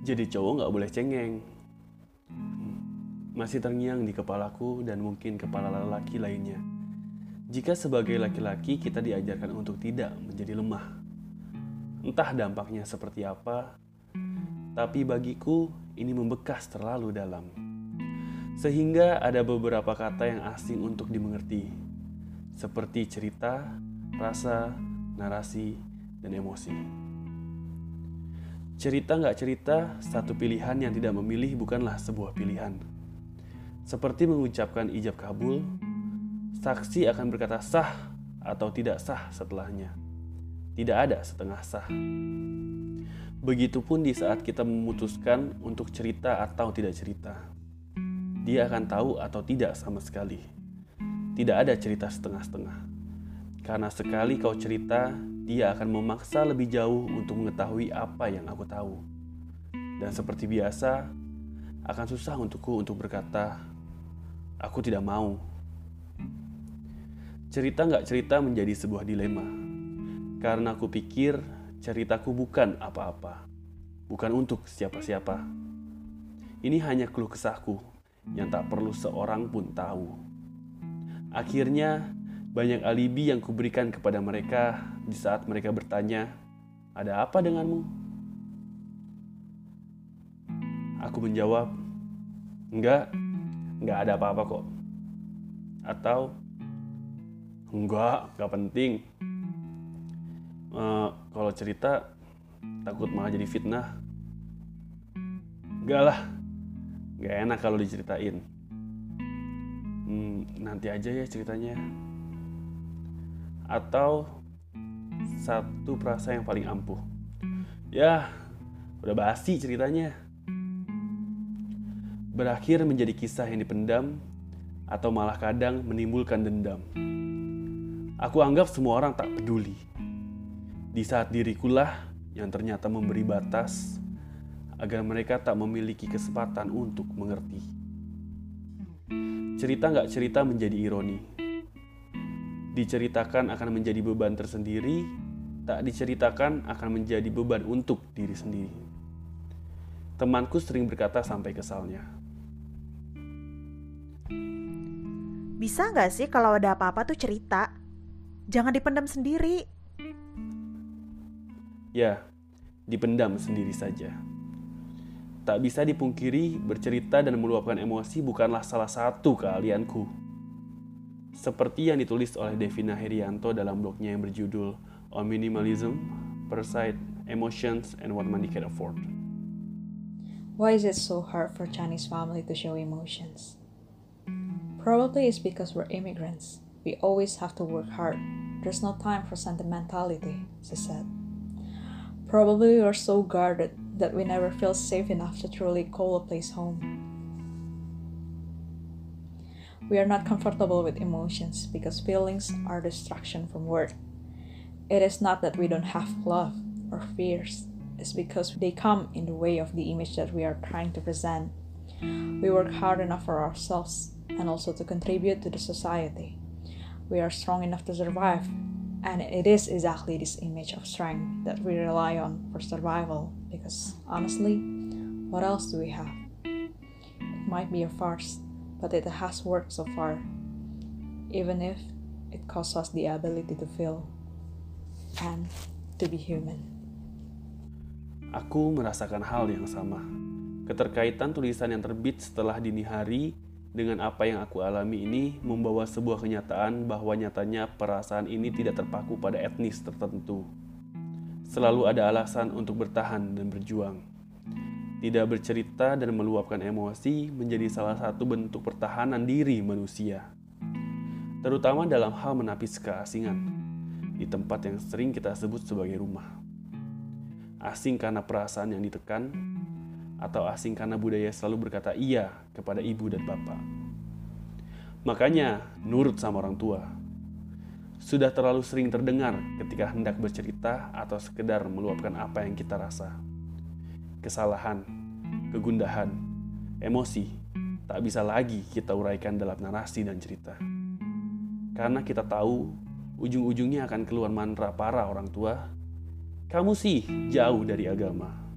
Jadi cowok nggak boleh cengeng. Masih terngiang di kepalaku dan mungkin kepala lelaki lainnya. Jika sebagai laki-laki kita diajarkan untuk tidak menjadi lemah. Entah dampaknya seperti apa, tapi bagiku ini membekas terlalu dalam. Sehingga ada beberapa kata yang asing untuk dimengerti, seperti cerita, rasa, narasi, dan emosi. Cerita nggak cerita, satu pilihan yang tidak memilih bukanlah sebuah pilihan. Seperti mengucapkan ijab kabul, saksi akan berkata sah atau tidak sah setelahnya. Tidak ada setengah sah. Begitupun di saat kita memutuskan untuk cerita atau tidak cerita. Dia akan tahu atau tidak sama sekali. Tidak ada cerita setengah-setengah. Karena sekali kau cerita, dia akan memaksa lebih jauh untuk mengetahui apa yang aku tahu. Dan seperti biasa, akan susah untukku untuk berkata, aku tidak mau. Cerita nggak cerita menjadi sebuah dilema. Karena aku pikir ceritaku bukan apa-apa. Bukan untuk siapa-siapa. Ini hanya keluh kesahku yang tak perlu seorang pun tahu. Akhirnya, banyak alibi yang kuberikan kepada mereka di saat mereka bertanya, "Ada apa denganmu?" Aku menjawab, "Enggak, enggak ada apa-apa kok." Atau, "Enggak, enggak penting." Uh, kalau cerita takut malah jadi fitnah. Enggak lah, enggak enak kalau diceritain. Hmm, nanti aja ya ceritanya. Atau satu perasa yang paling ampuh. Ya, udah basi ceritanya. Berakhir menjadi kisah yang dipendam atau malah kadang menimbulkan dendam. Aku anggap semua orang tak peduli di saat dirikulah yang ternyata memberi batas agar mereka tak memiliki kesempatan untuk mengerti. Cerita nggak cerita menjadi ironi. Diceritakan akan menjadi beban tersendiri, tak diceritakan akan menjadi beban untuk diri sendiri. Temanku sering berkata sampai kesalnya. Bisa nggak sih kalau ada apa-apa tuh cerita? Jangan dipendam sendiri. Ya, dipendam sendiri saja. Tak bisa dipungkiri, bercerita dan meluapkan emosi bukanlah salah satu keahlianku. Seperti yang ditulis oleh Devina Herianto dalam blognya yang berjudul On Minimalism, Parasite, Emotions, and What Money Can Afford. Why is it so hard for Chinese family to show emotions? Probably it's because we're immigrants. We always have to work hard. There's no time for sentimentality, she said. Probably we are so guarded that we never feel safe enough to truly call a place home. We are not comfortable with emotions because feelings are distraction from work. It is not that we don't have love or fears, it's because they come in the way of the image that we are trying to present. We work hard enough for ourselves and also to contribute to the society. We are strong enough to survive and it is exactly this image of strength that we rely on for survival because honestly, what else do we have? It might be a farce, but it has worked so far, even if it costs us the ability to feel and to be human. Aku merasakan hal yang sama. Keterkaitan tulisan yang terbit setelah dini hari dengan apa yang aku alami ini membawa sebuah kenyataan bahwa nyatanya perasaan ini tidak terpaku pada etnis tertentu. Selalu ada alasan untuk bertahan dan berjuang. Tidak bercerita dan meluapkan emosi menjadi salah satu bentuk pertahanan diri manusia. Terutama dalam hal menapis keasingan di tempat yang sering kita sebut sebagai rumah. Asing karena perasaan yang ditekan, atau asing karena budaya selalu berkata iya kepada ibu dan bapak. Makanya, nurut sama orang tua. Sudah terlalu sering terdengar ketika hendak bercerita atau sekedar meluapkan apa yang kita rasa. Kesalahan, kegundahan, emosi, tak bisa lagi kita uraikan dalam narasi dan cerita. Karena kita tahu ujung-ujungnya akan keluar mantra para orang tua, kamu sih jauh dari agama.